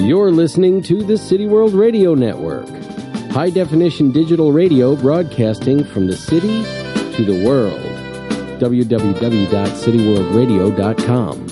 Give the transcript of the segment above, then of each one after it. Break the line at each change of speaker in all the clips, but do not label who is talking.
You're listening to the City World Radio Network, high definition digital radio broadcasting from the city to the world. www.cityworldradio.com.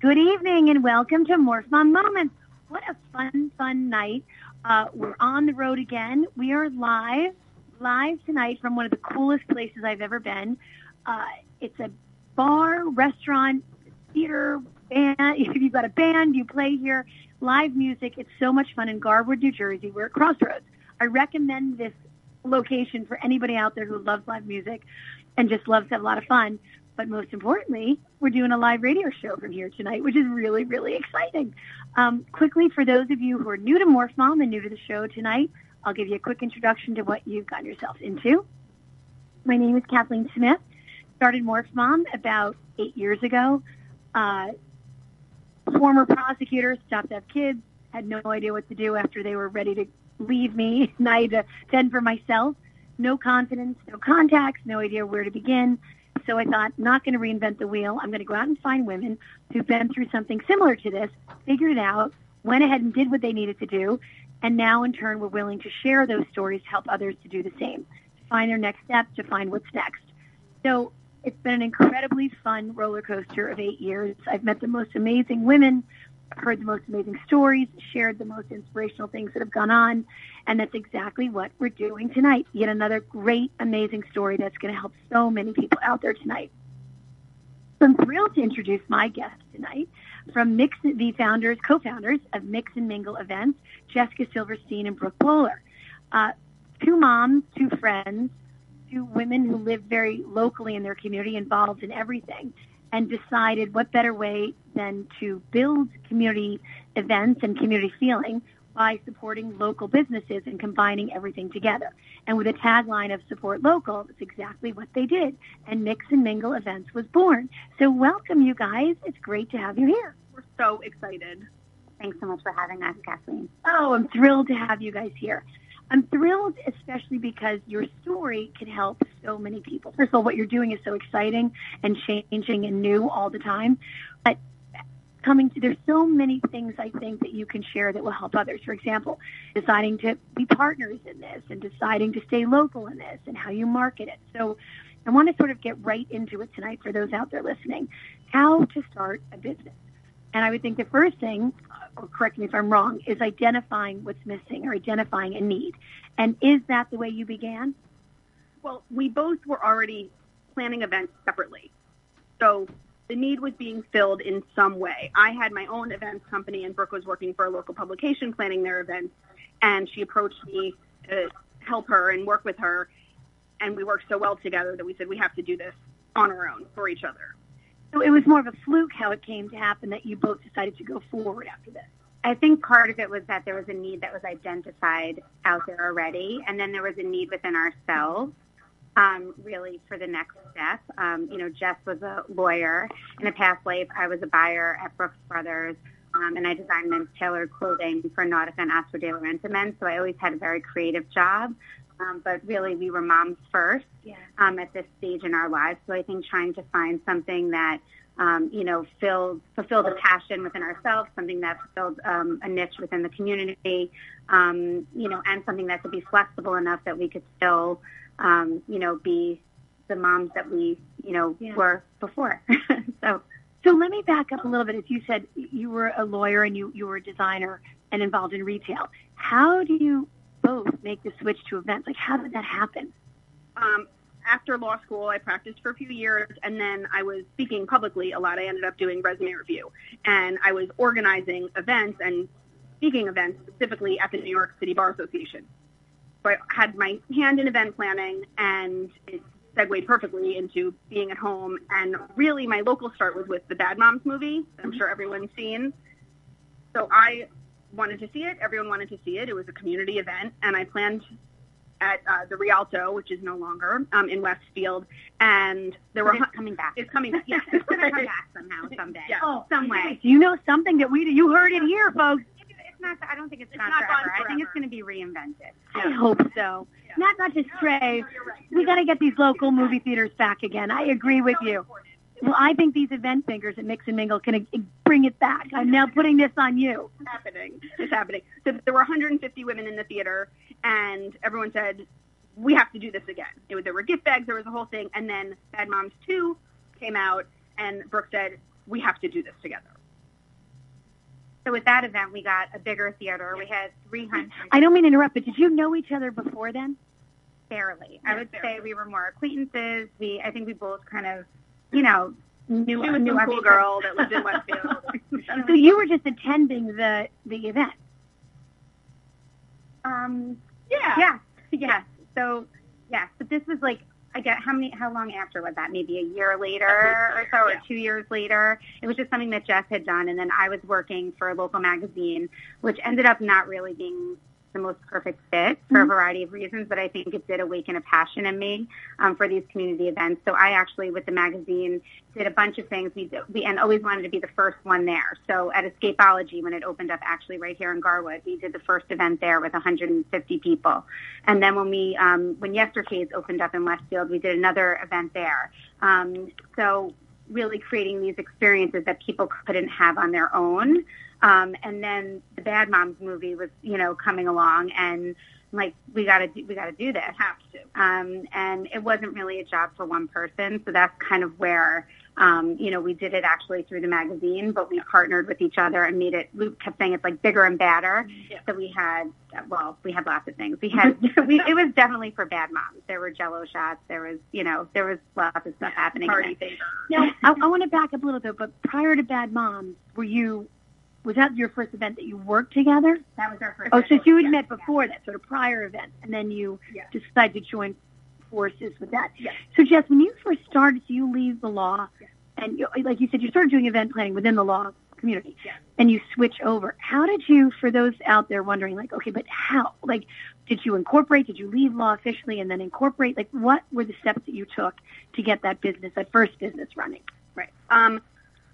Good evening and welcome to Morph Mom Moments. What a fun, fun night. Uh, we're on the road again. We are live, live tonight from one of the coolest places I've ever been. Uh, it's a bar, restaurant, theater, band. If you've got a band, you play here. Live music. It's so much fun in Garwood, New Jersey. We're at Crossroads. I recommend this location for anybody out there who loves live music and just loves to have a lot of fun. But most importantly, we're doing a live radio show from here tonight, which is really, really exciting. Um, quickly, for those of you who are new to Morph Mom and new to the show tonight, I'll give you a quick introduction to what you've gotten yourself into. My name is Kathleen Smith. Started Morph Mom about eight years ago. Uh, former prosecutor, stopped to have kids, had no idea what to do after they were ready to leave me, and I had to fend for myself. No confidence, no contacts, no idea where to begin. So I thought, not going to reinvent the wheel. I'm going to go out and find women who've been through something similar to this, figured it out, went ahead and did what they needed to do, and now in turn were willing to share those stories to help others to do the same, to find their next step, to find what's next. So it's been an incredibly fun roller coaster of eight years. I've met the most amazing women, heard the most amazing stories, shared the most inspirational things that have gone on, and that's exactly what we're doing tonight. Yet another great, amazing story that's going to help so many people out there tonight. I'm thrilled to introduce my guest tonight from Mix, the founders, co-founders of Mix and Mingle Events, Jessica Silverstein and Brooke Bowler. Uh, two moms, two friends, two women who live very locally in their community, involved in everything, and decided what better way than to build community events and community feeling by supporting local businesses and combining everything together. And with a tagline of support local, that's exactly what they did. And Mix and Mingle Events was born. So welcome you guys. It's great to have you here.
We're so excited.
Thanks so much for having us, Kathleen.
Oh, I'm thrilled to have you guys here. I'm thrilled, especially because your story can help so many people. First of all, what you're doing is so exciting and changing and new all the time. But coming to, there's so many things I think that you can share that will help others. For example, deciding to be partners in this and deciding to stay local in this and how you market it. So I want to sort of get right into it tonight for those out there listening. How to start a business. And I would think the first thing, or correct me if I'm wrong, is identifying what's missing or identifying a need. And is that the way you began?
Well, we both were already planning events separately. So the need was being filled in some way. I had my own events company, and Brooke was working for a local publication planning their events. And she approached me to help her and work with her. And we worked so well together that we said we have to do this on our own for each other.
So it was more of a fluke how it came to happen that you both decided to go forward after this.
I think part of it was that there was a need that was identified out there already, and then there was a need within ourselves, um, really, for the next step. Um, you know, Jess was a lawyer. In a past life, I was a buyer at Brooks Brothers, um, and I designed men's tailored clothing for Nautica and Astro de la. So I always had a very creative job. Um, but really, we were moms first
Yeah.
um, at this stage in our lives. So I think trying to find something that um, you know filled fulfilled a passion within ourselves, something that fulfilled um, a niche within the community, um, you know, and something that could be flexible enough that we could still, um, you know, be the moms that we you know
Yeah.
were before. so
So let me back up a little bit. As you said, you were a lawyer and you, you were a designer and involved in retail. How do you both make the switch to events? Like, how did that happen?
Um, after law school, I practiced for a few years, and then I was speaking publicly a lot. I ended up doing resume review, and I was organizing events and speaking events specifically at the New York City Bar Association. So I had my hand in event planning, and it segued perfectly into being at home. And really, my local start was with the Bad Moms movie. I'm sure everyone's seen. So I wanted to see it. Everyone wanted to see it. It was a community event, and I planned at uh, the Rialto, which is no longer um, in Westfield, and there were
it's coming back.
It's coming back. Yes,
It's going to come back somehow, someday,
Yeah.
some way.
Do you know something that we? You heard it here, folks.
It's
not. I don't think it's,
It's
gone,
not gone
forever. I think it's going to be reinvented.
I hope so.
Yeah.
Not not to stray.
No, right.
We got to get these local movie theaters back again. I agree with you. Well, I think these event fingers at Mix and Mingle can uh, bring it back. I'm now putting this on you.
It's happening. It's happening. So there were 150 women in the theater, and everyone said, "We have to do this again." It was, there were gift bags. There was a whole thing, and then Bad Moms 2 came out, and Brooke said, "We have to do this together."
So with that event, we got a bigger theater. We had 300
I don't mean to interrupt, but did you know each other before then?
barely. I would
barely.
say we were more acquaintances. We, I think, we both kind of, you know, knew
She was
knew
some
of
cool girl that lived in Westfield.
So you were just attending the the event.
Um,
yeah.
yeah, yeah. So, yeah. But this was like, I get how many, how long after was that? Maybe a year later or so, or
Yeah.
two years later. It was just something that Jess had done, and then I was working for a local magazine, which ended up not really being the most perfect fit for a
Mhm.
variety of reasons, but I think it did awaken a passion in me um, for these community events. So I actually, with the magazine, did a bunch of things. We, we and always wanted to be the first one there. So at Escapeology, when it opened up, actually right here in Garwood, we did the first event there with 150 people. And then when we, um, when Yestercades opened up in Westfield, we did another event there. Um, so really creating these experiences that people couldn't have on their own. Um, and then the Bad Moms movie was, you know, coming along, and like we got to do, we got to do this.
Have to.
Um, and it wasn't really a job for one person, so that's kind of where, um, you know, we did it actually through the magazine, but we partnered with each other and made it. We kept saying it's like bigger and badder.
Yeah.
So we had, well, we had lots of things. We had, we, it was definitely for Bad Moms. There were Jello shots. There was, you know, there was lots of stuff happening.
Party favor.
Now, I, I want to back up a little bit, but prior to Bad Moms, were you, was that your first event that you worked together?
That was our first.
Oh, so you had met before that, sort of prior event, and then you decided to join forces with that.
Yeah.
So, Jess, when you first started, so you leave the law, and you, like you said, you started doing event planning within the law community,
Yeah.
and you switch over. How did you, for those out there wondering, like, okay, but how? Like, did you incorporate? Did you leave law officially and then incorporate? Like, what were the steps that you took to get that business, that first business running?
Right. Um,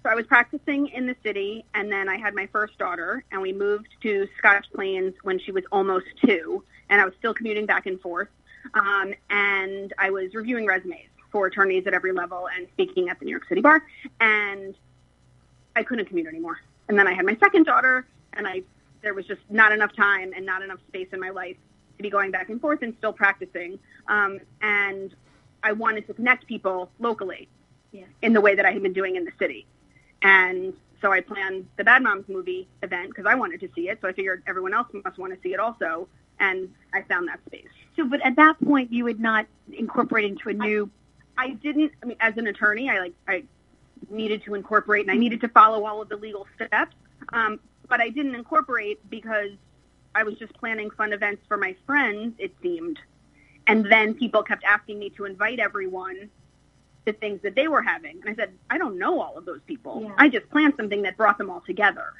so I was practicing in the city, and then I had my first daughter, and we moved to Scotch Plains when she was almost two, and I was still commuting back and forth. Um, and I was reviewing resumes for attorneys at every level and speaking at the New York City Bar, and I couldn't commute anymore. And then I had my second daughter, and I there was just not enough time and not enough space in my life to be going back and forth and still practicing. Um, and I wanted to connect people locally in the way that I had been doing in the city. And so I planned the Bad Moms movie event because I wanted to see it. So I figured everyone else must want to see it also. And I found that space.
So, but at that point, you would not incorporate into a new.
I didn't, I mean, as an attorney, I like, I needed to incorporate and I needed to follow all of the legal steps. Um, but I didn't incorporate because I was just planning fun events for my friends, it seemed. And then people kept asking me to invite everyone to things that they were having. And I said, I don't know all of those people.
Yeah.
I just planned something that brought them all together.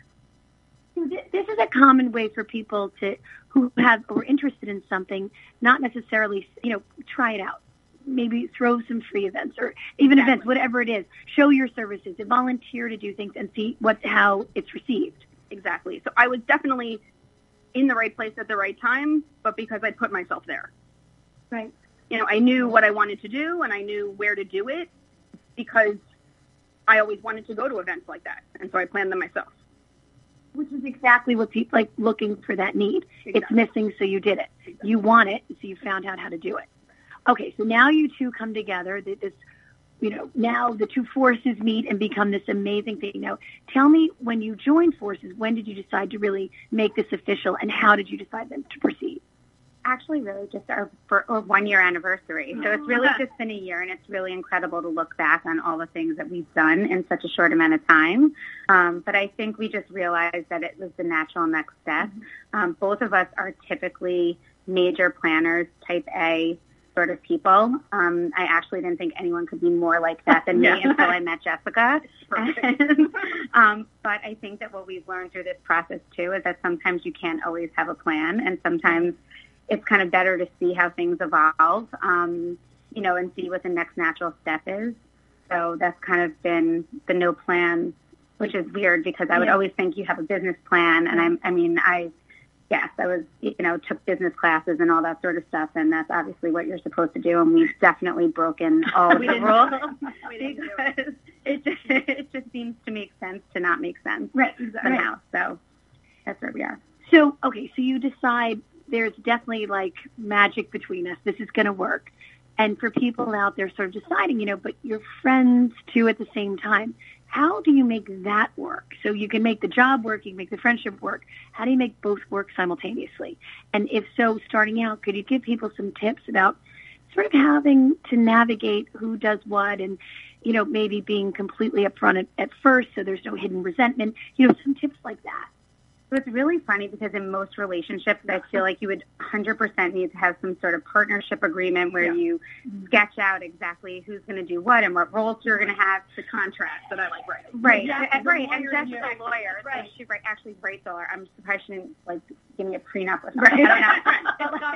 This is a common way for people to who have or interested in something, not necessarily, you know, try it out. Maybe throw some free events or even
Exactly.
events, whatever it is. Show your services, and volunteer to do things, and see what how it's received.
Exactly. So I was definitely in the right place at the right time, but because I put myself there.
Right.
You know, I knew what I wanted to do and I knew where to do it because I always wanted to go to events like that. And so I planned them myself.
Which is exactly what people like looking for that need. It's missing, so you did it. You want it, so you found out how to do it. Okay, so now you two come together. th- This, you know, now the two forces meet and become this amazing thing. Now, tell me when you joined forces, when did you decide to really make this official, and how did you decide then to proceed?
Actually really just our, for our one year anniversary. So it's really just been a year and it's really incredible to look back on all the things that we've done in such a short amount of time. Um, but I think we just realized that it was the natural next step. Um, both of us are typically major planners, type A sort of people. Um, I actually didn't think anyone could be more like that than me until I met Jessica. And, um, but I think that what we've learned through this process too is that sometimes you can't always have a plan, and sometimes it's kind of better to see how things evolve, um, you know, and see what the next natural step is. So that's kind of been the no plan which is weird because I would
Yeah.
always think you have a business plan. And I'm, I mean, I, yes, I was, you know, took business classes and all that sort of stuff. And that's obviously what you're supposed to do. And we've definitely broken all the rules
we didn't do
because it just, it just seems to make sense to not make sense
Right.
somehow. So that's where we are.
So, okay, so you decide there's definitely like magic between us. This is going to work. And for people out there sort of deciding, you know, but you're friends too at the same time. How do you make that work? So you can make the job work, you can make the friendship work. How do you make both work simultaneously? And if so, starting out, could you give people some tips about sort of having to navigate who does what and, you know, maybe being completely upfront at, at first so there's no hidden resentment, you know, some tips like that.
So it's really funny because in most relationships, I feel like you would 100% need to have some sort of partnership agreement where
Yeah.
you sketch out exactly who's going to do what and what roles you're going to have.
the contract that I like writing.
Right,
Yeah,
right. And Jess's
you.
a lawyer,
Right.
so she write, actually writes all. I'm surprised she didn't like give me a prenup or
Right.
something. I don't know.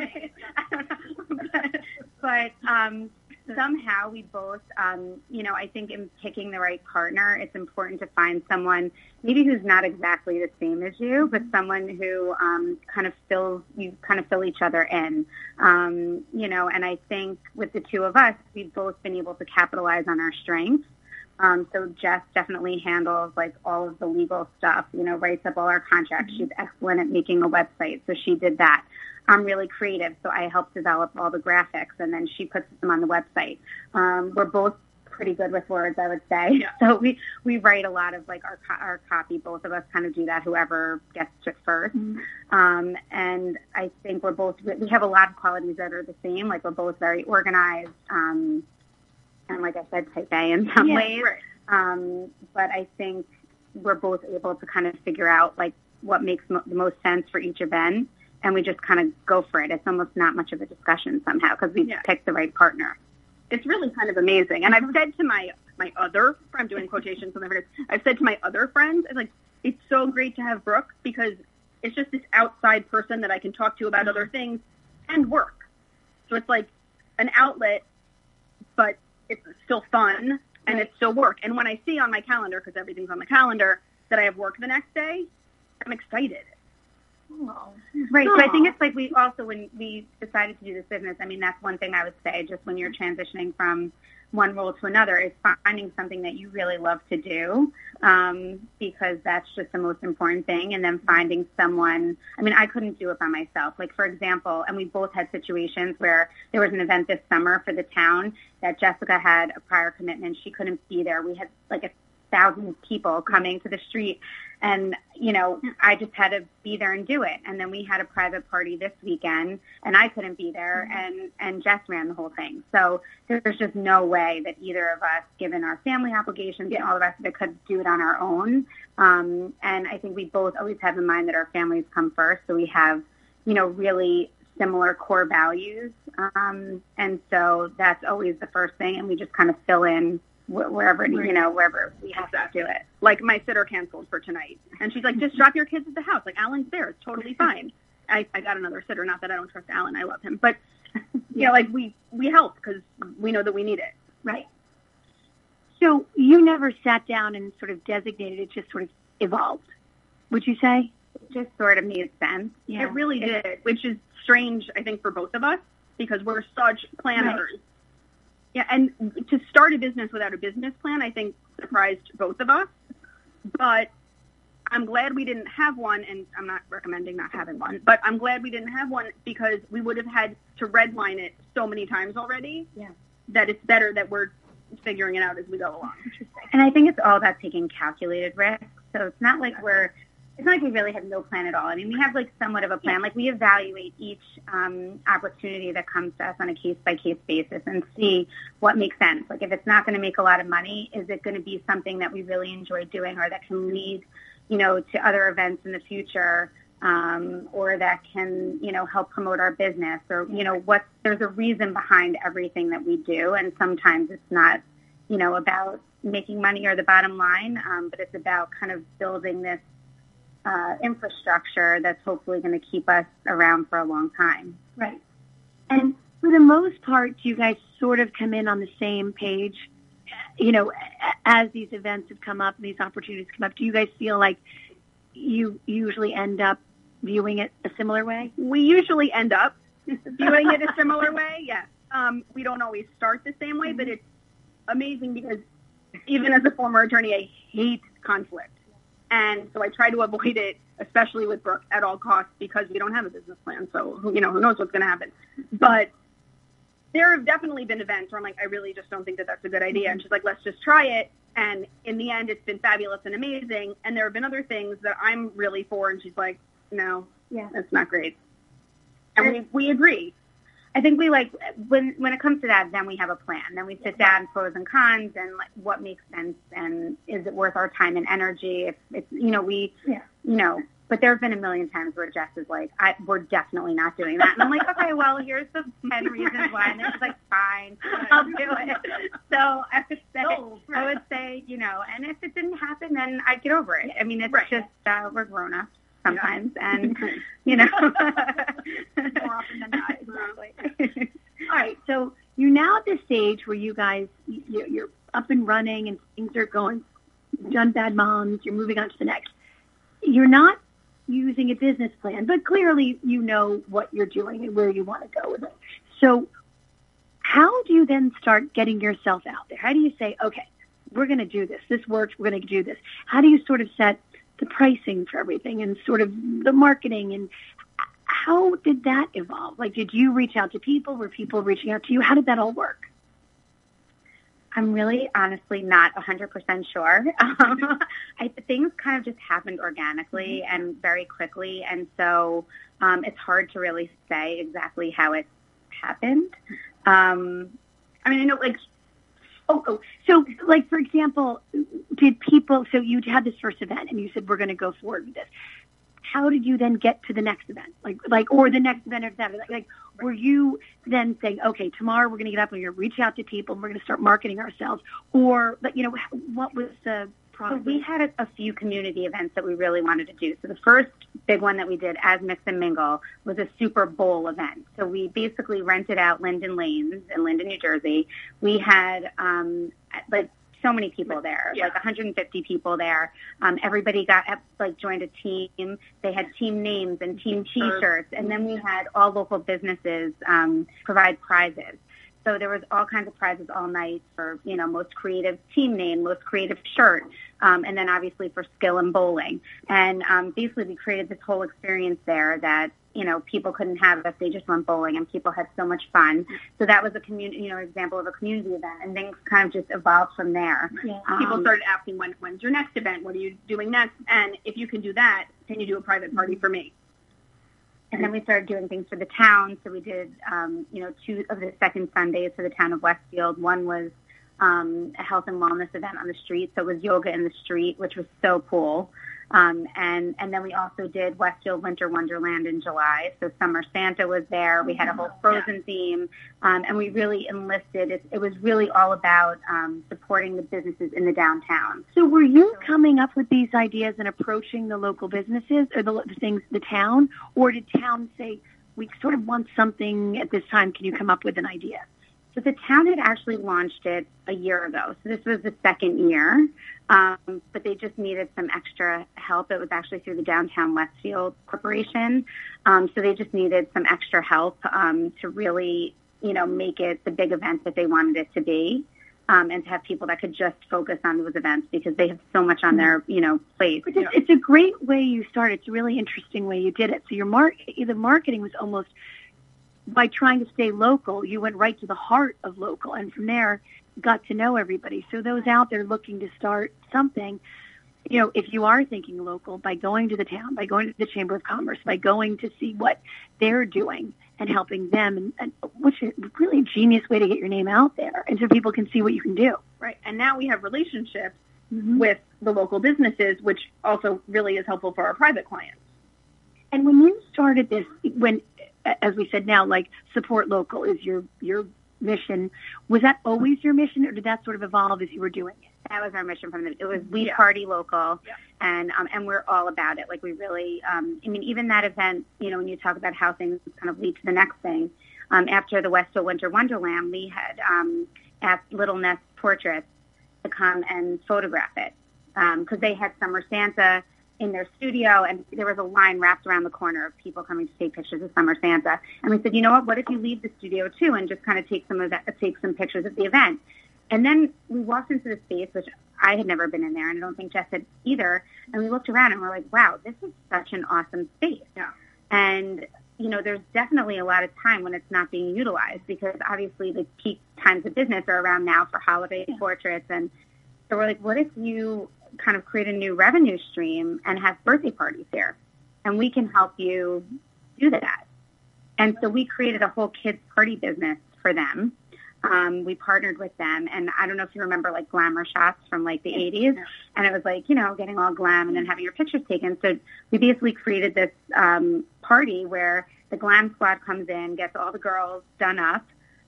I don't know. But, but um, somehow we both, um, you know, I think in picking the right partner, it's important to find someone maybe who's not exactly the same as you, but someone who um, kind of fills you kind of fill each other in. Um, you know, and I think with the two of us, we've both been able to capitalize on our strengths. Um, so Jess definitely handles like all of the legal stuff, you know, writes up all our contracts. She's excellent at making a website. So she did that. I'm really creative. So I help develop all the graphics and then she puts them on the website. Um, we're both pretty good with words, I would say.
Yeah.
So we, we write a lot of like our, our copy. Both of us kind of do that, whoever gets to it 1st Um, and I think we're both, we have a lot of qualities that are the same. Like we're both very organized. Um, and like I said, type A in some
Yeah,
ways.
right.
Um, but I think we're both able to kind of figure out like what makes mo- the most sense for each event. And we just kind of go for it. It's almost not much of a discussion somehow because we
Yeah.
picked the right partner.
It's really kind of amazing. And I've said to my my other, I'm doing quotations on the I've said to my other friends, it's like it's so great to have Brooke because it's just this outside person that I can talk to about mm-hmm. other things and work. So it's like an outlet, but it's still fun and it's still work. And when I see on my calendar, because everything's on the calendar, that I have work the next day, I'm excited.
Right. So I think it's like we also, when we decided to do this business, I mean, that's one thing I would say, just when you're transitioning from one role to another, is finding something that you really love to do, um, because that's just the most important thing. And then finding someone, I mean, I couldn't do it by myself. Like, for example, and we both had situations where there was an event this summer for the town that Jessica had a prior commitment. She couldn't be there. We had like a thousand people coming to the street. And you know i just had to be there and do it. And then we had a private party this weekend and i couldn't be there and and jess ran the whole thing. So there's just no way that either of us given our family obligations and all the rest of it could do it on our own. Um and i think we both always have in mind that our families come first so we have you know really similar core values. Um and so that's always the first thing and we just kind of fill in wh- wherever you know wherever we have to do it
Like my sitter canceled for tonight, and she's like, "Just drop your kids at the house. Like Alan's there. It's totally fine." I, I got another sitter. Not that I don't trust Alan. I love him, but yeah, like we we help because we know that we need it.
Right. So you never sat down and sort of designated it, just sort of evolved. Would you say?
it just sort of made sense
Yeah.
It really did, which is strange, I think, for both of us because we're such planners. Yeah, and to start a business without a business plan, I think surprised both of us. But I'm glad we didn't have one, and I'm not recommending not having one, but I'm glad we didn't have one because we would have had to redline it so many times already
Yeah.
that it's better that we're figuring it out as we go along. Interesting.
And I think it's all about taking calculated risks. So it's not like we're, it's not like we really have no plan at all. I mean, we have like somewhat of a plan. Like we evaluate each um, opportunity that comes to us on a case by case basis and see what makes sense. Like if it's not going to make a lot of money, is it going to be something that we really enjoy doing or that can lead, you know, to other events in the future? Um, or that can, you know, help promote our business or, you know, what, there's a reason behind everything that we do. And sometimes it's not, you know, about making money or the bottom line, um, but it's about kind of building this uh, infrastructure that's hopefully going to keep us around for a long time.
Right. And for the most part, do you guys sort of come in on the same page you know, as these events have come up and these opportunities come up, do you guys feel like you usually end up viewing it a similar way?
We usually end up viewing it a similar way. Yes. Um, we don't always start the same way, but it's amazing because even as a former attorney, I hate conflict. And so I try to avoid it, especially with Brooke at all costs because we don't have a business plan. So, who, you know, who knows what's going to happen. But there have definitely been events where I'm like, I really just don't think that that's a good idea. And she's like, let's just try it. And in the end, it's been fabulous and amazing. And there have been other things that I'm really for. And she's like, no, yeah, that's not great. And we, we agree.
I think we like when when it comes to that, then we have a plan. Then we sit down, pros and cons, and like what makes sense, and is it worth our time and energy? If it's you know we yeah. you know. But there have been a million times where Jess is like, I, "We're definitely not doing that," and I'm like, "Okay, well, here's the ten reasons why," and she's like, "Fine, I'll do it." So I would say, I would say, you know, and if it didn't happen, then I'd get over it. I mean, it's right. just uh, we're grown ups sometimes, yeah. and you know,
more often than not, exactly. All right, so you're now at the stage where you guys you're up and running and things are going. You've done Bad Moms. You're moving on to the next. You're not using a business plan, but clearly you know what you're doing and where you want to go with it. So, how do you then start getting yourself out there? How do you say, okay, we're going to do this. This works. We're going to do this. How do you sort of set the pricing for everything and sort of the marketing and how did that evolve? Like, did you reach out to people? Were people reaching out to you? How did that all work?
I'm really honestly not 100% sure. Um, I, things kind of just happened organically mm-hmm. and very quickly. And so um, it's hard to really say exactly how it happened. Um,
I mean, I know like Oh, so like for example, did people? So you had this first event, and you said we're going to go forward with this. How did you then get to the next event? Like, like, or the next event or that? Like, like, were you then saying, okay, tomorrow we're going to get up and we're going to reach out to people and we're going to start marketing ourselves, or, but you know, what was the
so we had a, a, few community events that we really wanted to do. So the first big one that we did as Mix and Mingle was a Super Bowl event. So we basically rented out Linden Lanes in Linden, New Jersey. We had um, like so many people there, yeah. like 150 people there. Um, everybody got like joined a team. They had team names and team T-shirts, and then we had all local businesses um, provide prizes. So there was all kinds of prizes all night for, you know, most creative team name, most creative shirt, um, and then obviously for skill and bowling. And um, basically we created this whole experience there that, you know, people couldn't have if they just went bowling and people had so much fun. So that was a community, you know, example of a community event and things kind of just evolved from there.
Yeah. Um, people started asking when, when's your next event? What are you doing next? And if you can do that, can you do a private party for me?
And then we started doing things for the town. So we did, um, you know, two of the second Sundays for the town of Westfield. One was um, a health and wellness event on the street. So it was yoga in the street, which was so cool. Um, and and then we also did Westfield Winter Wonderland in July. So Summer Santa was there. We had a whole Frozen yeah. theme, um, and we really enlisted. It, it was really all about um, supporting the businesses in the downtown.
So were you coming up with these ideas and approaching the local businesses or the, the things, the town, or did town say we sort of want something at this time? Can you come up with an idea?
So the town had actually launched it a year ago. So this was the second year, um, but they just needed some extra help. It was actually through the Downtown Westfield Corporation. Um, so they just needed some extra help um, to really, you know, make it the big event that they wanted it to be. Um, and to have people that could just focus on those events because they have so much on their, you know, plate.
It's, it's a great way you started. It's a really interesting way you did it. So your mark, the marketing was almost by trying to stay local, you went right to the heart of local, and from there, got to know everybody. So those out there looking to start something, you know, if you are thinking local, by going to the town, by going to the Chamber of Commerce, by going to see what they're doing and helping them, and, and which is really a genius way to get your name out there, and so people can see what you can do.
Right, and now we have relationships mm-hmm. with the local businesses, which also really is helpful for our private clients.
And when you started this, when as we said now, like support local is your your mission. Was that always your mission, or did that sort of evolve as you were doing it?
That was our mission from the. It was we yeah. party local, yeah. and um, and we're all about it. Like we really. Um, I mean, even that event. You know, when you talk about how things kind of lead to the next thing. Um, after the Westfield Winter Wonderland, we had um, at Little Nest Portraits to come and photograph it Um, because um, they had Summer Santa in their studio, and there was a line wrapped around the corner of people coming to take pictures of Summer Santa. And we said, you know what? What if you leave the studio too and just kind of take some of that, take some pictures of the event? And then we walked into the space, which I had never been in there, and I don't think Jess had either. And we looked around and we're like, wow, this is such an awesome space.
Yeah.
And you know, there's definitely a lot of time when it's not being utilized because obviously the peak times of business are around now for holiday yeah. portraits. And so we're like, what if you kind of create a new revenue stream and have birthday parties here? And we can help you do that. And so we created a whole kids party business for them um, we partnered with them. And I don't know if you remember like glamour shots from like the 80s. And it was like, you know, getting all glam and then having your pictures taken. So we basically created this um, party where the glam squad comes in, gets all the girls done up.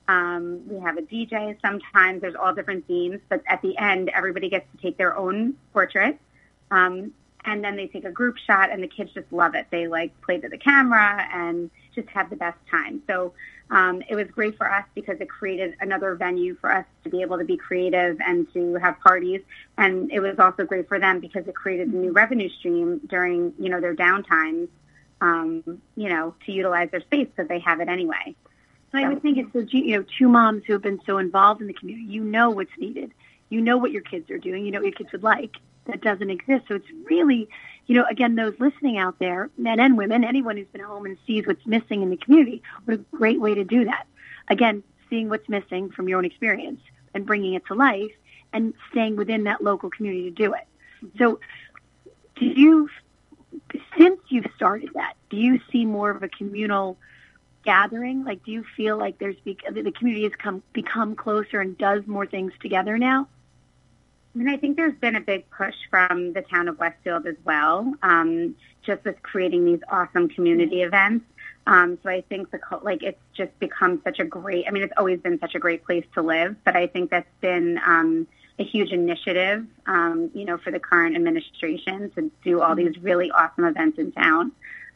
Um, we have a DJ sometimes. There's all different themes. But at the end, everybody gets to take their own portrait. Um, and then they take a group shot and the kids just love it. They like play to the camera and just have the best time. So um, it was great for us because it created another venue for us to be able to be creative and to have parties. And it was also great for them because it created a new revenue stream during, you know, their downtimes, um, you know, to utilize their space because they have it anyway.
So I would think it's so, you know, two moms who have been so involved in the community. You know what's needed. You know what your kids are doing. You know what your kids would like. That doesn't exist. So it's really you know, again, those listening out there, men and women, anyone who's been home and sees what's missing in the community, what a great way to do that. Again, seeing what's missing from your own experience and bringing it to life and staying within that local community to do it. So, do you, since you've started that, do you see more of a communal gathering? Like, do you feel like there's the community has come become closer and does more things together now?
I mean, I think there's been a big push from the town of Westfield as well, um, just with creating these awesome community events. Um, so I think the like it's just become such a great. I mean, it's always been such a great place to live, but I think that's been um, a huge initiative, um, you know, for the current administration to do all these really awesome events in town.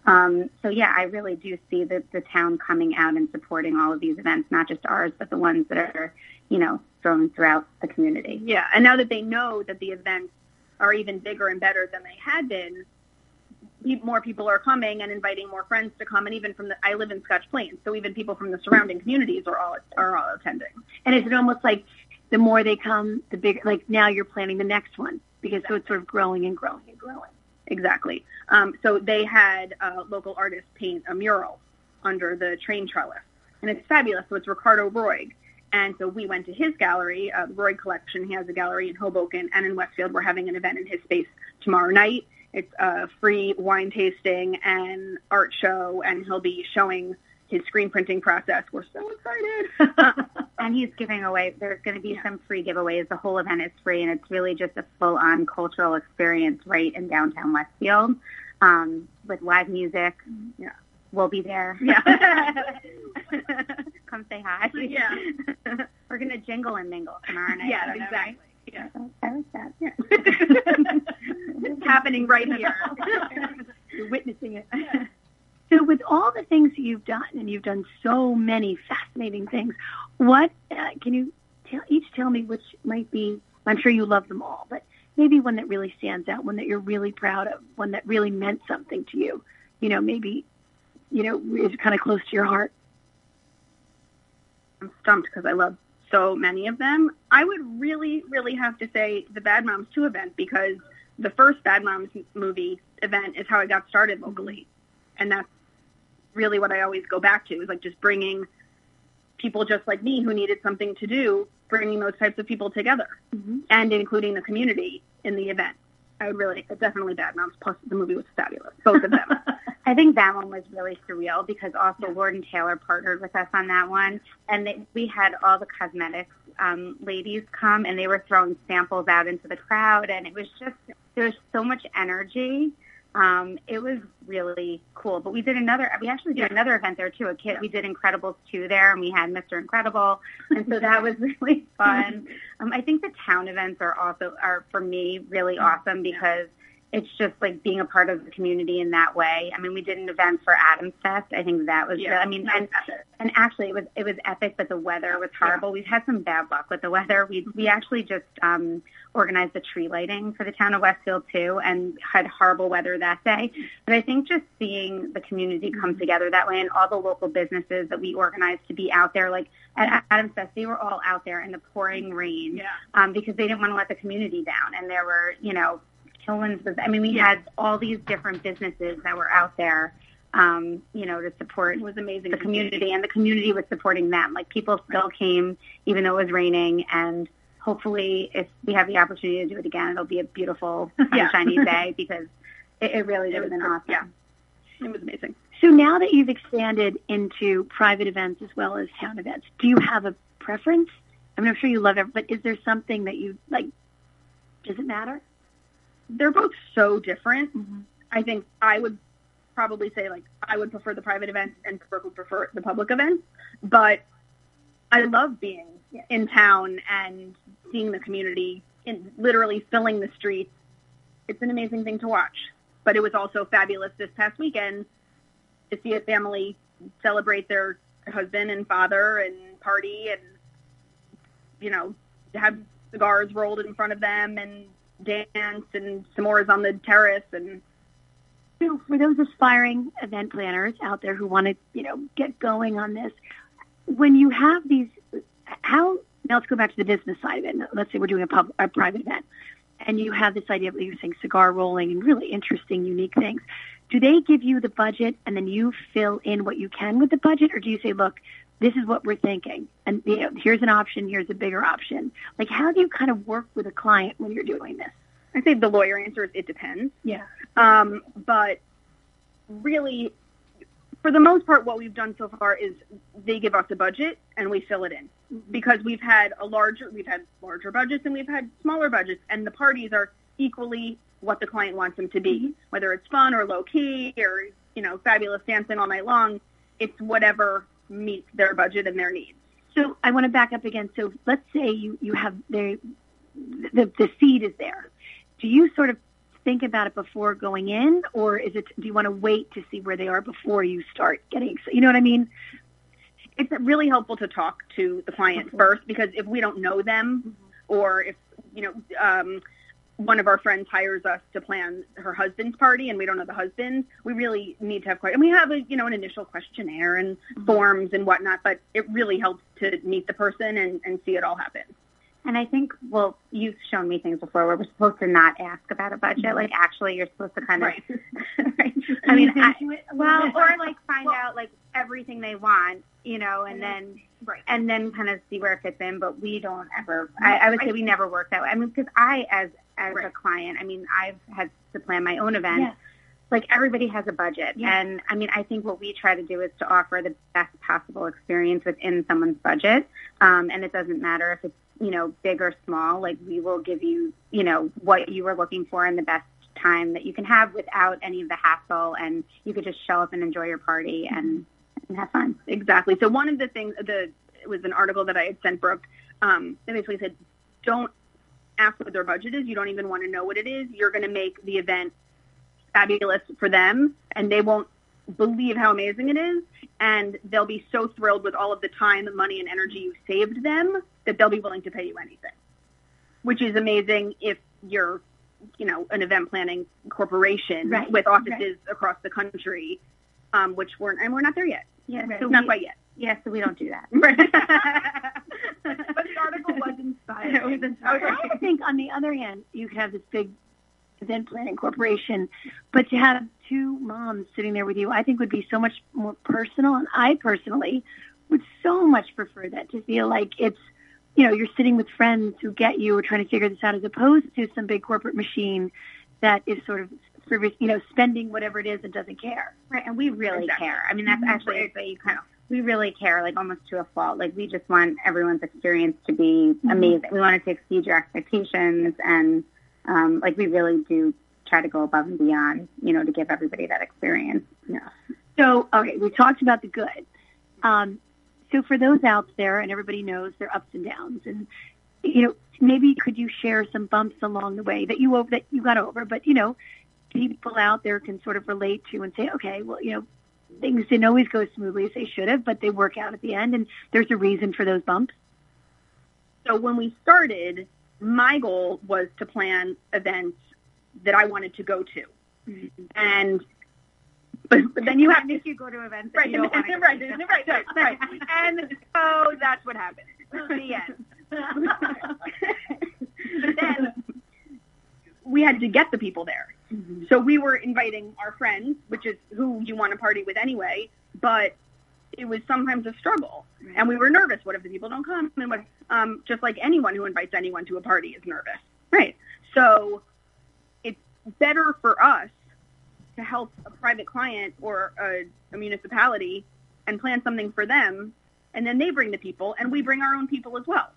Um, so yeah, I really do see the, the town coming out and supporting all of these events, not just ours, but the ones that are, you know, thrown throughout the community.
Yeah, and now that they know that the events are even bigger and better than they had been, more people are coming and inviting more friends to come, and even from the I live in Scotch Plains, so even people from the surrounding communities are all are all attending.
And is it almost like the more they come, the bigger? Like now you're planning the next one because so it's sort of growing and growing and growing.
Exactly. Um, so they had local artist paint a mural under the train trellis, and it's fabulous. So it's Ricardo Roig, and so we went to his gallery, uh, Roig Collection. He has a gallery in Hoboken and in Westfield. We're having an event in his space tomorrow night. It's a free wine tasting and art show, and he'll be showing his screen printing process. We're so excited.
and he's giving away, there's going to be yeah. some free giveaways. The whole event is free, and it's really just a full on cultural experience right in downtown Westfield um, with live music. Yeah. We'll be there.
Yeah.
Come say hi.
Yeah.
We're going to jingle and mingle tomorrow night.
Yeah, exactly.
Yeah. I like that.
Yeah. it's happening right here.
You're witnessing it. So, with all the things you've done, and you've done so many fascinating things, what uh, can you tell, each tell me which might be? I'm sure you love them all, but maybe one that really stands out, one that you're really proud of, one that really meant something to you. You know, maybe you know is kind of close to your heart.
I'm stumped because I love so many of them. I would really, really have to say the Bad Moms 2 event because the first Bad Moms movie event is how I got started locally. And that's really what I always go back to is like just bringing people just like me who needed something to do, bringing those types of people together mm-hmm. and including the community in the event. I would really, definitely Bad Moms. Plus, the movie was fabulous, both of them.
I think that one was really surreal because also yeah. Lord and Taylor partnered with us on that one, and they, we had all the cosmetics um, ladies come, and they were throwing samples out into the crowd, and it was just there was so much energy um, it was really cool. But we did another, we actually did another event there too. A kid, we did Incredibles 2 there and we had Mr. Incredible. And so that was really fun. Um, I think the town events are also, are for me really awesome because it's just like being a part of the community in that way. I mean, we did an event for Adams Fest. I think that was,
Yeah,
I mean, and,
epic.
and actually it was, it was epic, but the weather was horrible. We've had some bad luck with the weather. We, we actually just, um, organized the tree lighting for the town of Westfield too and had horrible weather that day. But I think just seeing the community come together that way and all the local businesses that we organized to be out there, like at Adams Fest, they were all out there in the pouring rain
Yeah.
um, because they didn't want to let the community down. And there were, you know, Killins was, I mean, we
Yeah.
had all these different businesses that were out there, um, you know, to support
It was amazing.
the community and the community was supporting them. Like people still came even though it was raining and hopefully if we have the opportunity to do it again, it'll be a beautiful
Yeah.
day because it, it really
It was
awesome.
yeah. It was amazing.
So now that you've expanded into private events as well as town events, do you have a preference? I mean, I'm sure you love it, but is there something that you like? Does it matter?
They're both so different.
Mm-hmm.
I think I would probably say like I would prefer the private events and Brooke would prefer the public events. But I love being in town and seeing the community in literally filling the streets. It's an amazing thing to watch. But it was also fabulous this past weekend to see a family celebrate their husband and father and party and you know have cigars rolled in front of them and dance and s'mores on the terrace and
So for those aspiring event planners out there who want to, you know, get going on this, when you have these, how now let's go back to the business side of it. Let's say we're doing a, pub, a private event, and you have this idea of using cigar rolling and really interesting, unique things. Do they give you the budget and then you fill in what you can with the budget, or do you say, look, this is what we're thinking, and you know, here's an option, here's a bigger option? Like, how do you kind of work with a client when you're doing this?
I say the lawyer answer is it depends.
Yeah.
Um, but really, for the most part, what we've done so far is they give us a budget and we fill it in because we've had a larger, we've had larger budgets and we've had smaller budgets, and the parties are equally what the client wants them to be, whether it's fun or low key or you know fabulous dancing all night long. It's whatever meets their budget and their needs.
So I want to back up again. So let's say you, you have the, the the seed is there. Do you sort of think about it before going in, or is it? Do you want to wait to see where they are before you start getting? You know what I mean?
it's really helpful to talk to the client first because if we don't know them or if you know um, one of our friends hires us to plan her husband's party and we don't know the husband. We really need to have quite and we have a you know an initial questionnaire and mm-hmm. forms and whatnot but it really helps to meet the person and, and see it all happen
And I think, well, you've shown me things before where we're supposed to not ask about a budget. Like, actually, you're supposed to kind of, right. I mean, I, well, or like find out like everything they want, you know, and then
right
and then kind of see where it fits in. But we don't ever. I, I would say we never work that way. I mean, because I, as as a client, I mean, I've had to plan my own event.
Yeah.
Like everybody has a budget,
Yeah.
and I mean, I think what we try to do is to offer the best possible experience within someone's budget. Um, and it doesn't matter if it's you know big or small. Like we will give you you know what you were looking for in the best time that you can have without any of the hassle, and you could just show up and enjoy your party and, and have fun.
Exactly. So one of the things, the it was an article that I had sent Brooke. Um, that basically said, don't ask what their budget is. You don't even want to know what it is. You're going to make the event fabulous for them, and they won't believe how amazing it is. And they'll be so thrilled with all of the time, money, and energy you've saved them that they'll be willing to pay you anything, which is amazing if you're, you know, an event planning corporation
Right,
with offices across the country, um, which weren't and we're not there yet.
Yeah,
Right.
so
Not
we,
quite yet.
yeah, so we don't do that.
But the article was inspired.
It was inspiring.
I think on the other hand, you could have this big event planning corporation, but to have two moms sitting there with you, I think would be so much more personal. And I personally would so much prefer that to feel like it's, you know, you're sitting with friends who get you or trying to figure this out as opposed to some big corporate machine that is sort of, you know, spending whatever it is and doesn't care.
Right, and we really
Exactly.
care. I mean, that's
Mhm.
actually what you kind of we really care, like almost to a fault. Like we just want everyone's experience to be amazing. We want it to exceed your expectations, and um, like we really do try to go above and beyond, you know, to give everybody that experience. Yeah.
So, okay, we talked about the good. Um, so for those out there, and everybody knows their ups and downs, and you know, maybe could you share some bumps along the way that you over that you got over, but you know, people out there can sort of relate to and say, okay, well, you know, things didn't always go as smoothly as they should have, but they work out at the end, and there's a reason for those bumps.
So when we started, my goal was to plan events that I wanted to go to, mm-hmm. and but, but then you have
to you go to events
right,
you don't
and, and, right, right, right, right, and so that's what happened. The end. but then we had to get the people there. Mm-hmm. So we were inviting our friends, which is who you want to party with anyway, but it was sometimes a struggle. Right. And we were nervous. What if the people don't come? And what, um, just like anyone who invites anyone to a party is nervous. Right. So it's better for us to help a private client or a, a municipality and plan something for them. And then they bring the people and we bring our own people as well.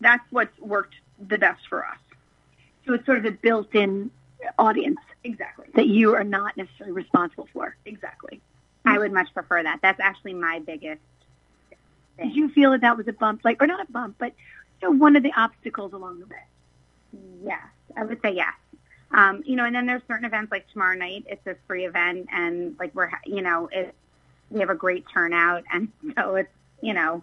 That's what's worked the best for us.
So it's sort of a built-in audience.
Exactly.
That you are not necessarily responsible for.
Exactly.
I would much prefer that. That's actually my biggest
thing. Did you feel that that was a bump, like, or not a bump, but you know, one of the obstacles along the way?
Yes, I would say yes. Um, you know, and then there's certain events like tomorrow night. It's a free event, and like we're, you know, it, we have a great turnout, and so it's, you know,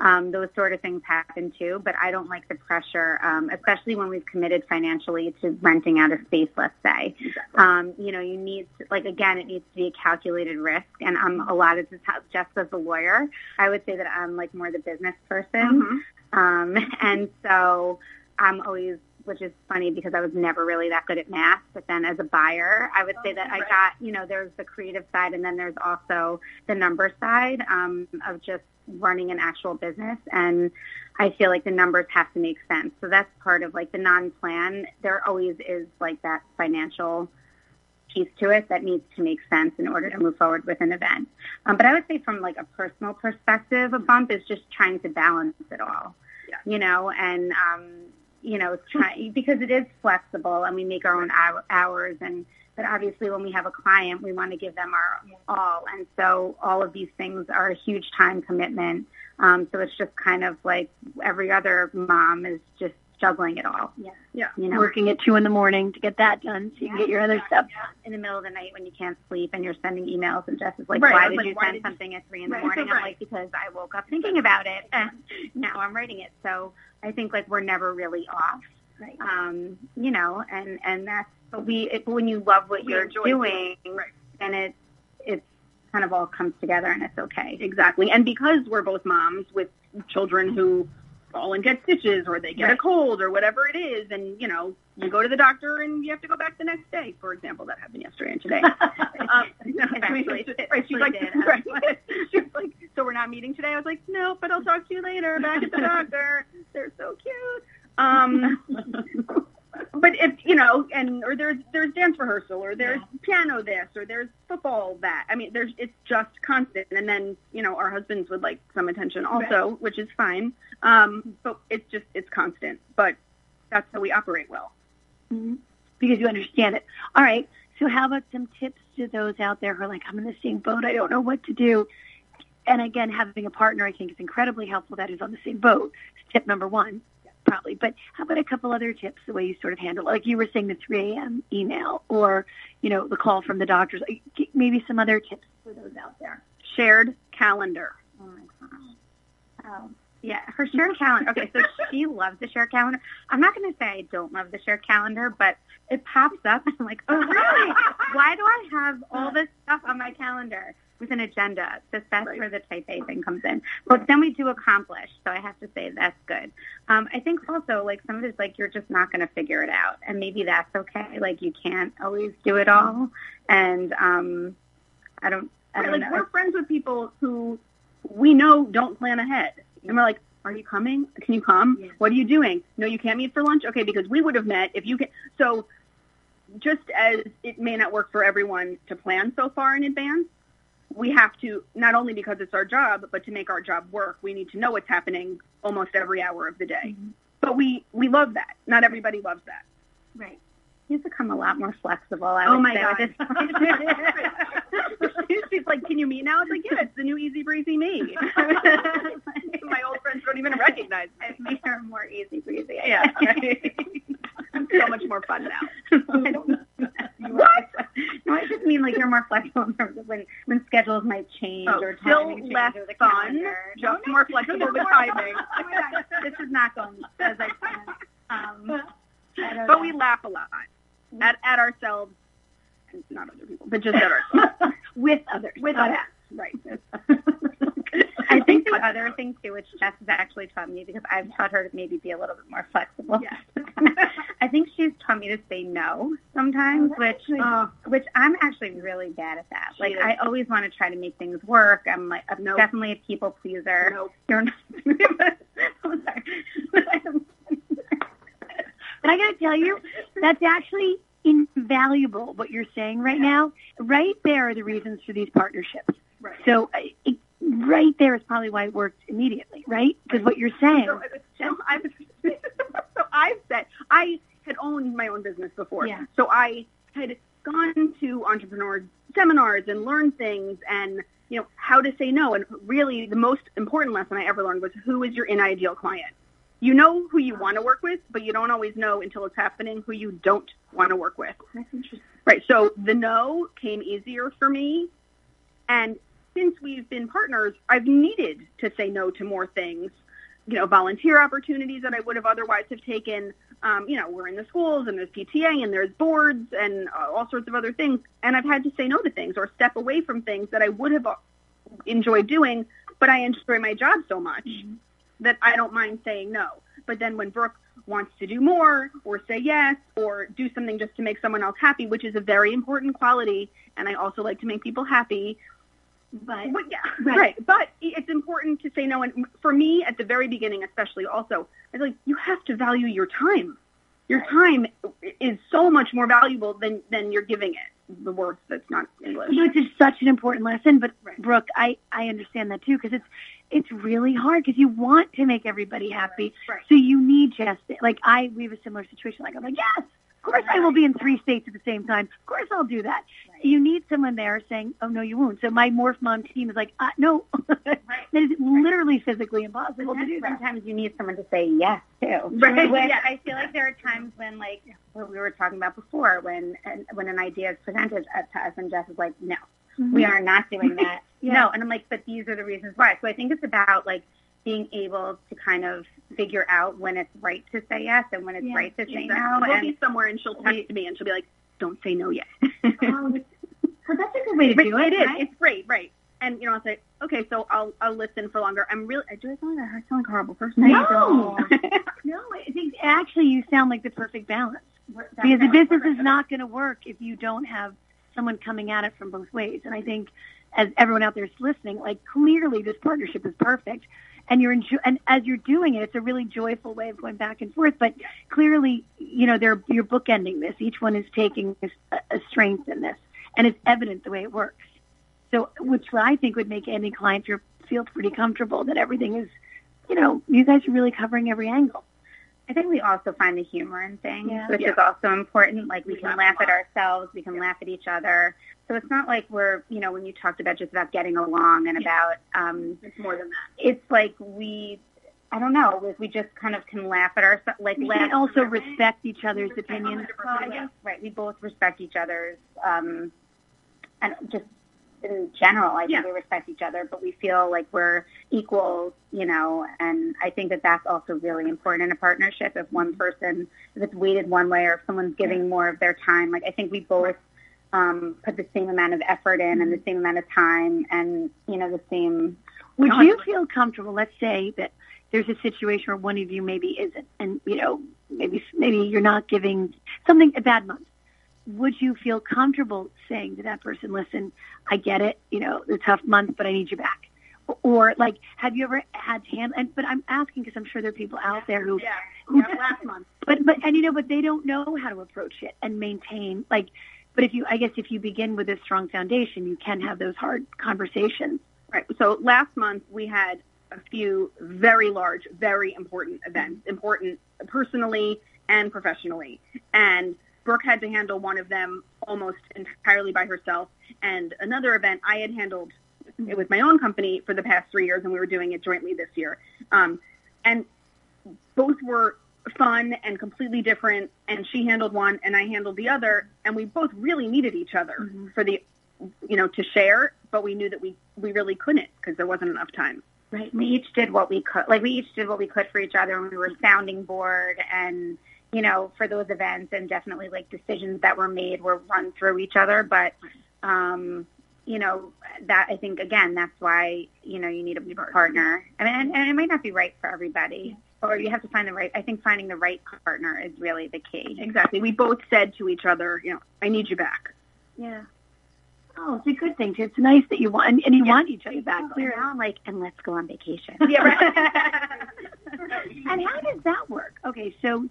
um, those sort of things happen too. But I don't like the pressure, um, especially when we've committed financially to renting out a space. Let's say, exactly. um, you know, you need to, like again, it needs to be a calculated risk. And I'm a lot of this just as a lawyer, I would say that I'm like more the business person, mm-hmm. um, and so I'm always which is funny because I was never really that good at math. But then as a buyer, I would say that I got, you know, there's the creative side and then there's also the number side um, of just running an actual business and I feel like the numbers have to make sense. So that's part of like the non-plan. There always is like that financial piece to it that needs to make sense in order to move forward with an event. Um, but I would say from like a personal perspective, a bump is just trying to balance it all, yeah. you know, and, um, you know, trying because it is flexible and we make our own hours and but obviously, when we have a client, we want to give them our all. And so all of these things are a huge time commitment. Um, so it's just kind of like every other mom is just juggling it all.
Yeah. Yeah. You know, working at two in the morning to get that done so you can get your other stuff
yeah. in the middle of the night when you can't sleep and you're sending emails and Jess is like, right. why did like, you why send did something you... at three in the right. morning? Right. I'm like, because I woke up thinking about it and now I'm writing it. So I think like we're never really off. Right. Um, you know, and, and that's but we, it, when you love what we you're doing, right. then it, it kind of all comes together and it's okay.
Exactly. And because we're both moms with children who fall and get stitches or they get right. a cold or whatever it is, and you know, you go to the doctor and you have to go back the next day. For example, that happened yesterday and today. um, no, actually, right, she's like, right. she was like, so we're not meeting today. I was like, no, but I'll talk to you later. Back at the doctor. They're so cute. Um, but if you know, and or there's there's dance rehearsal, or there's yeah. piano this, or there's football that. I mean, there's it's just constant. And then you know, our husbands would like some attention also, right. which is fine. Um, but it's just it's constant. But that's how we operate well
mm-hmm. because you understand it. All right. So how about some tips to those out there who are like, I'm in the same boat. I don't know what to do. And again, having a partner, I think, is incredibly helpful that is on the same boat. It's tip number one probably. But how about a couple other tips, the way you sort of handle? Like you were saying, the 3 a.m. email or, you know, the call from the doctors. Maybe some other tips for those out there.
Shared calendar. Oh, my
gosh. Oh, um, yeah, her shared calendar. Okay, so she loves the shared calendar. I'm not going to say I don't love the shared calendar, but it pops up. And I'm like, oh, really? Why do I have all this stuff on my calendar? With an agenda. So that's right. where the type A thing comes in. But then we do accomplish. So I have to say that's good. Um, I think also like some of it's like you're just not going to figure it out, and maybe that's okay. Like you can't always do it all, and um, I don't. I don't
like
know.
we're friends with people who we know don't plan ahead, and we're like, are you coming? Can you come? What are you doing? No, you can't meet for lunch. Okay, because we would have met if you can. So just as it may not work for everyone to plan so far in advance, we have to not only because it's our job, but to make our job work, we need to know what's happening almost every hour of the day. Mm-hmm. But we we love that. Not everybody loves that.
Right. He's become a lot more flexible. I
oh my
god!
She's like, "Can you meet now?" It's like, "Yeah, it's the new easy breezy me." my old friends don't even recognize me.
I've made her more easy breezy.
Yeah, right. I'm so much more fun now. I don't know.
You
mean like you're more flexible in terms of when when schedules might change
Oh,
or
still
timing change
less
or
fun, just
No,
more flexible with timing.
Oh my God, this is not going as I planned. Um, I
But
know.
we laugh a lot at at ourselves, and not other people, but just at ourselves.
with others.
With us. Right.
I think the other thing too, which Jess has actually taught me because I've taught her to maybe be a little bit more flexible.
Yeah.
I think she's taught me to say no sometimes,
Oh,
which
Oh,
which I'm actually really bad at that.
She
Like
is.
I always want to try to make things work. I'm like I'm
Nope.
definitely a people pleaser.
Nope.
You're not. I'm sorry.
But I got to tell you, that's actually invaluable what you're saying right now. Right there are the reasons for these partnerships.
Right.
So uh, it, right there is probably why it worked immediately, right? Because what you're saying.
So, so I was, so I've said I had owned my own business before.
Yeah.
So I had gone to entrepreneur seminars and learned things and you know how to say no. And really, the most important lesson I ever learned was who is your in ideal client. You know who you want to work with, but you don't always know until it's happening who you don't want to work with.
That's interesting.
Right. So the no came easier for me. And since we've been partners, I've needed to say no to more things. You know, volunteer opportunities that I would have otherwise have taken. Um, you know, we're in the schools and there's PTA and there's boards and uh, all sorts of other things. And I've had to say no to things or step away from things that I would have uh, enjoyed doing, but I enjoy my job so much that I don't mind saying no. But then when Brooke wants to do more or say yes or do something just to make someone else happy, which is a very important quality, and I also like to make people happy.
But
Well, yeah,
Right.
right. But it's important to say no. And for me, at the very beginning, especially, also, it's like you have to value your time. Your time is so much more valuable than than you're giving it. The words that's not English.
You know, it's just such an important lesson. But
Right.
Brooke, I I understand that too because it's it's really hard because you want to make everybody happy.
Right.
So you need just like I we have a similar situation. Like I'm like yes, of course I will be in three states at the same time. Of course I'll do that. You need someone there saying, oh no, you won't. So my morph mom team is like, uh, no, that is literally physically impossible to do that.
Sometimes you need someone to say yes to.
Right.
Which
Yeah.
I feel like there are times when, like what we were talking about before, when and when an idea is presented to us, and Jess is like, "No, we are not doing that."
Yeah.
No, and I'm like, "But these are the reasons why." So I think it's about like being able to kind of figure out when it's right to say yes and when it's
Yeah.
right to say
Exactly.
no.
We'll
And
be somewhere and she'll text me and she'll be like, "Don't say no yet."
Well, that's a good way to do it.
It is.
right?
It's great, right? And you know, I'll say, okay, so I'll I'll listen for longer. I'm really. Do I sound like I sound like a horrible person?
No. No, I think actually you sound like the perfect balance because the business is not going to work if you don't have someone coming at it from both ways. And I think as everyone out there is listening, like clearly this partnership is perfect. And you're enjo- and as you're doing it, it's a really joyful way of going back and forth. But clearly, you know, they're you're bookending this. Each one is taking a, a strength in this, and it's evident the way it works. So, which I think would make any client feel feel pretty comfortable that everything is, you know, you guys are really covering every angle.
I think we also find the humor in things,
Yeah.
which
Yeah.
is also important. Like we
We
can
laugh
laugh at ourselves, we can laugh at each other. So it's not like we're, you know, when you talked about just about getting along and about, um,
It's more than that.
it's like we, I don't know, like we just kind of can laugh at ourselves, like
We
laugh.
can also respect each other's opinions.
Well, I guess, right. We both respect each other's, um, and just in general, I think
Yeah.
we respect each other, but we feel like we're equals, you know, and I think that that's also really important in a partnership. If one person, if it's weighted one way or if someone's giving more of their time, like I think we both, um, put the same amount of effort in and the same amount of time and, you know, the same,
Would
No,
you feel comfortable? Let's say that there's a situation where one of you maybe isn't, and you know, maybe maybe you're not giving something a bad month. Would you feel comfortable saying to that person, "Listen, I get it. You know, the tough month, but I need you back." Or like, have you ever had to handle? And but I'm asking because I'm sure there are people out there who
Yeah.
Who
yeah last month.
but but and you know but they don't know how to approach it and maintain like but if you i guess if you begin with a strong foundation you can have those hard conversations
Right. So last month we had a few very large, very important events, important personally and professionally. And Brooke had to handle one of them almost entirely by herself. And another event I had handled it was my own company for the past three years, and we were doing it jointly this year. Um, and both were fun and completely different and she handled one and I handled the other and we both really needed each other mm-hmm. for the you know to share but we knew that we we really couldn't because there wasn't enough time
right we each did what we could like we each did what we could for each other and we were sounding board and you know for those events and definitely like decisions that were made were run through each other but um you know that I think again that's why you know you need a partner I mean and, and it might not be right for everybody or you have to find the right. I think finding the right partner is really the key.
Exactly. We both said to each other, you know, I need you back.
Yeah. Oh, it's a good thing. Too. It's nice that you want and you yeah, want each other back.
Exactly. Now I'm like, and let's go on vacation.
yeah, right. and how does that work? Okay, so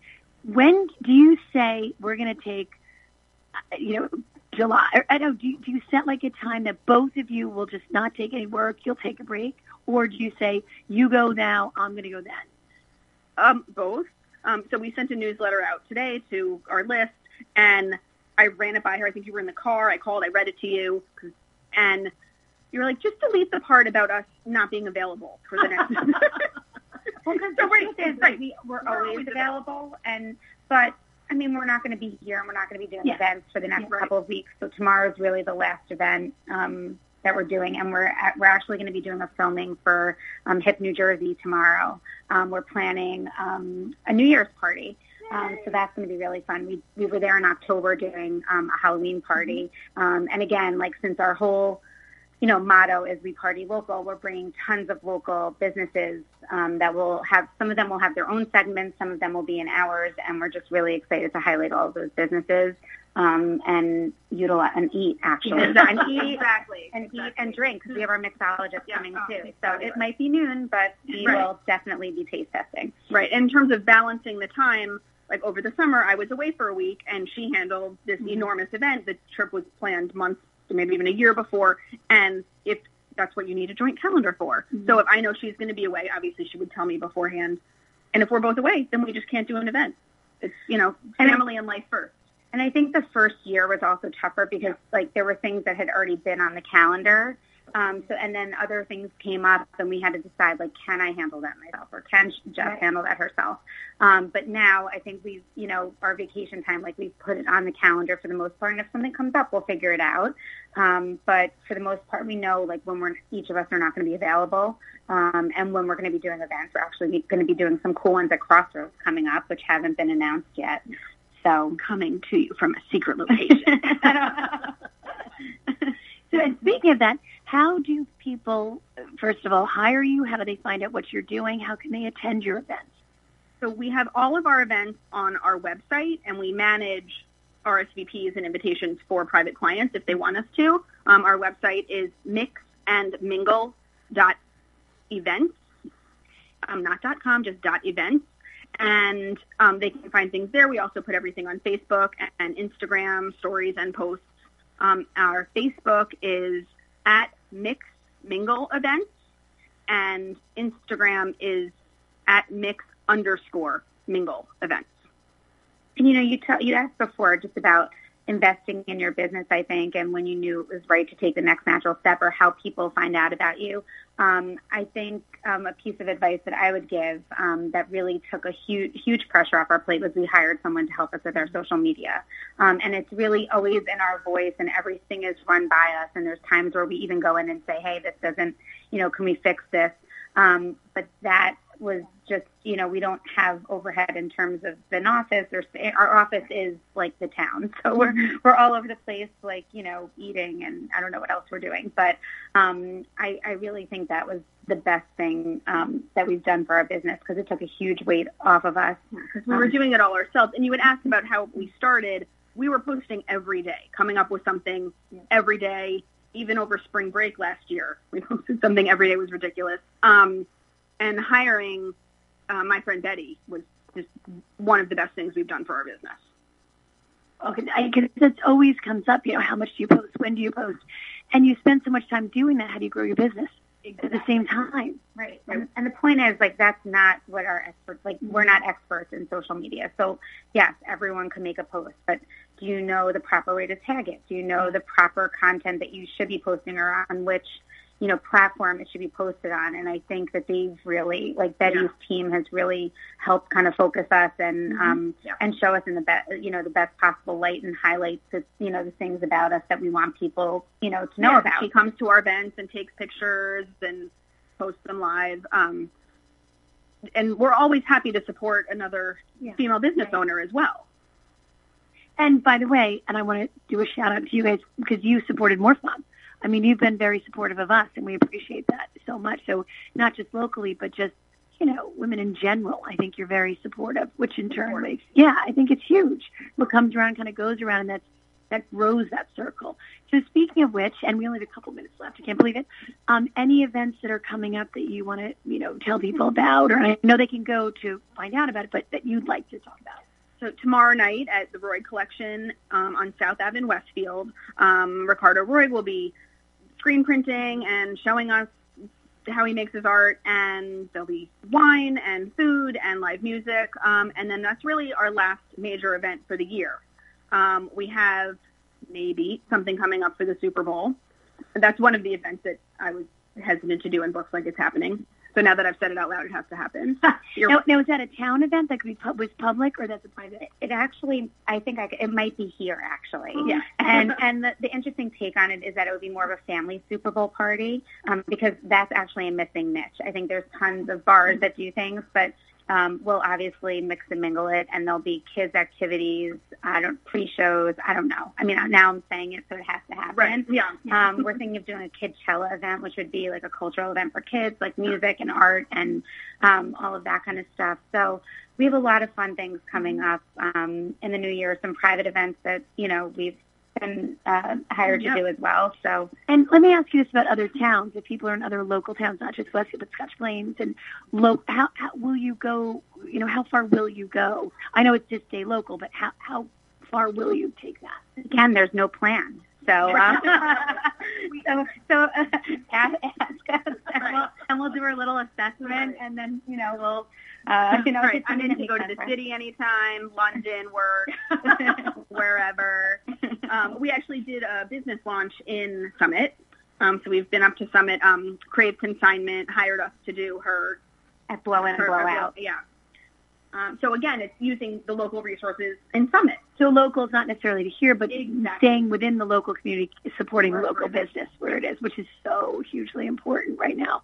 when do you say we're going to take, uh, you know, July? Or, I don't. Do you, do you set like a time that both of you will just not take any work? You'll take a break, or do you say you go now? I'm going to go then.
Um, both. Um, so we sent a newsletter out today to our list, and I ran it by her. I think you were in the car. I called. I read it to you, and you were like, just delete the part about us not being available for the next.
well, because the truth is, right. we, we're, we're always, always available, and but I mean, we're not going to be here, and we're not going to be doing yeah. events for the next yeah, couple of weeks. So tomorrow is really the last event. Um, that we're doing, and we're at, we're actually going to be doing a filming for um, Hip New Jersey tomorrow. Um, we're planning um, a New Year's party. Um, so that's going to be really fun. We we were there in October doing um, a Halloween party, um, and again, like since our whole you know motto is we party local, we're bringing tons of local businesses um, that will have some of them will have their own segments, some of them will be in ours, and we're just really excited to highlight all of those businesses um, and utilize and eat actually
and eat exactly
and exactly. eat and drink because we have our mixologist yeah. coming oh, too. So it might be noon, but we right. will definitely be taste testing.
Right. In terms of balancing the time, like over the summer, I was away for a week and she handled this mm-hmm. enormous event. The trip was planned months, maybe even a year before, and if that's what you need a joint calendar for. Mm-hmm. So if I know she's going to be away, obviously she would tell me beforehand. And if we're both away, then we just can't do an event. It's you know family and, and life first.
And I think the first year was also tougher because like there were things that had already been on the calendar. Um, so and then other things came up, and we had to decide like, can I handle that myself, or can Jess right. handle that herself? Um, but now I think we've, you know, our vacation time, like we've put it on the calendar for the most part, and if something comes up, we'll figure it out. Um, but for the most part, we know like when we're each of us are not going to be available, um, and when we're going to be doing events, we're actually going to be doing some cool ones at Crossroads coming up, which haven't been announced yet. So
coming to you from a secret location. so, and speaking of that, how do people, first of all, hire you? How do they find out what you're doing? How can they attend your events?
So we have all of our events on our website, and we manage RSVPs and invitations for private clients if they want us to. Um, our website is mixandmingle.events, um, not .com, just .events and um, they can find things there. We also put everything on Facebook and Instagram stories and posts. Um, our Facebook is at Mix Mingle Events, and Instagram is at Mix underscore Mingle Events.
And you know, you tell you asked before just about investing in your business, I think, and when you knew it was right to take the next natural step or how people find out about you. Um, I think um, a piece of advice that I would give um, that really took a huge, huge pressure off our plate was we hired someone to help us with our social media. Um, and it's really always in our voice and everything is run by us. And there's times where we even go in and say, hey, this doesn't, you know, can we fix this? Um, but that was just, you know, we don't have overhead in terms of an office or our office is like the town. So we're, mm-hmm. we're all over the place, like, you know, eating and I don't know what else we're doing. But um, I, I really think that was the best thing um, that we've done for our business because it took a huge weight off of us.
Because we were um, doing it all ourselves. And you would ask about how we started. We were posting every day, coming up with something every day. Even over spring break last year, we posted something every day. Was ridiculous. Um, and hiring uh, my friend Betty was just one of the best things we've done for our business.
Okay, because it always comes up. You know, how much do you post? When do you post? And you spend so much time doing that. How do you grow your business exactly. at the same time?
Right. And, and the point is, like, that's not what our experts. Like, we're not experts in social media. So, yes, everyone can make a post, but do you know the proper way to tag it? Do you know the proper content that you should be posting or on which you know, platform it should be posted on. And I think that they've really, like Betty's yeah. team has really helped kind of focus us and, mm-hmm. um, yeah. and show us in the best, you know, the best possible light and highlights the, you know, the things about us that we want people, you know, to know
yeah,
about.
She comes to our events and takes pictures and posts them live. Um, and we're always happy to support another yeah. female business right. owner as well.
And by the way, and I want to do a shout out to you guys because you supported Morph Mom. I mean, you've been very supportive of us, and we appreciate that so much. So not just locally, but just you know, women in general. I think you're very supportive, which in turn makes yeah, I think it's huge. What comes around kind of goes around, and that's that grows that circle. So speaking of which, and we only have a couple minutes left, I can't believe it. Um, any events that are coming up that you want to, you know, tell people about, or I know they can go to find out about it, but that you'd like to talk about.
So tomorrow night at the Roy Collection um, on South Ave in Westfield, um, Ricardo Roy will be screen printing and showing us how he makes his art, and there'll be wine and food and live music, um, and then that's really our last major event for the year. Um, we have maybe something coming up for the Super Bowl. That's one of the events that I was hesitant to do and looks like it's happening. So now that I've said it out loud, it has to happen.
now, now, is that a town event that could be pub- was public, or that's a private?
It actually, I think I, it might be here actually.
Yeah.
and and the, the interesting take on it is that it would be more of a family Super Bowl party um, because that's actually a missing niche. I think there's tons of bars that do things, but um, we'll obviously mix and mingle it, and there'll be kids activities. I don't pre-shows. I don't know. I mean, now I'm saying it, so it has to happen.
Right. Yeah.
Um, we're thinking of doing a Kidchella event, which would be like a cultural event for kids, like music and art and um, all of that kind of stuff. So we have a lot of fun things coming up um, in the new year. Some private events that you know we've been uh, hired to do as well. So,
and let me ask you this about other towns. If people are in other local towns, not just Westfield, but Scotch Plains, and lo- how, how will you go? You know, how far will you go? I know it's just stay local, but how how far will you take that?
Again, there's no plan. So, uh, so, so uh, ask, ask us, and we'll, and we'll do our little assessment, and then you know we'll uh, you know,
right. I'm in to go to the city anytime, London, work, wherever. Um, we actually did a business launch in Summit. Um, so we've been up to Summit. Um, Crave Consignment hired us to do her
at Blow In and Blow Out.
Yeah. Um, so again, it's using the local resources in Summit.
So local is not necessarily to here, but exactly. staying within the local community, supporting local business where it is, which is so hugely important right now.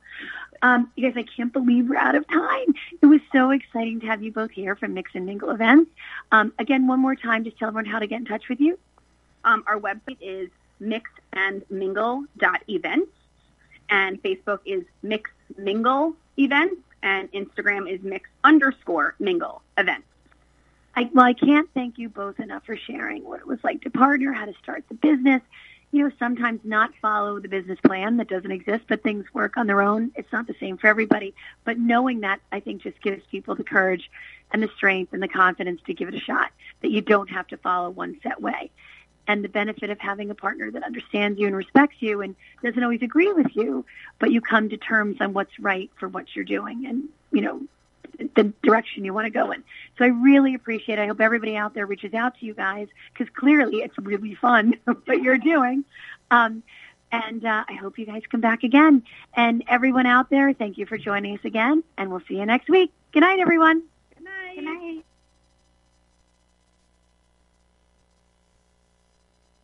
Um, you guys, I can't believe we're out of time. It was so exciting to have you both here from Mix and Mingle events. Um, again, one more time, just tell everyone how to get in touch with you.
Um, our website is mixandmingle.events, and Facebook is Mix Mingle Events and Instagram is mix underscore mingle events.
I, well, I can't thank you both enough for sharing what it was like to partner, how to start the business. You know, sometimes not follow the business plan that doesn't exist, but things work on their own. It's not the same for everybody. But knowing that, I think, just gives people the courage and the strength and the confidence to give it a shot, that you don't have to follow one set way and the benefit of having a partner that understands you and respects you and doesn't always agree with you, but you come to terms on what's right for what you're doing and, you know, the direction you want to go in. So I really appreciate it. I hope everybody out there reaches out to you guys because clearly it's really fun what you're doing. Um, and uh, I hope you guys come back again. And everyone out there, thank you for joining us again, and we'll see you next week. Good night, everyone.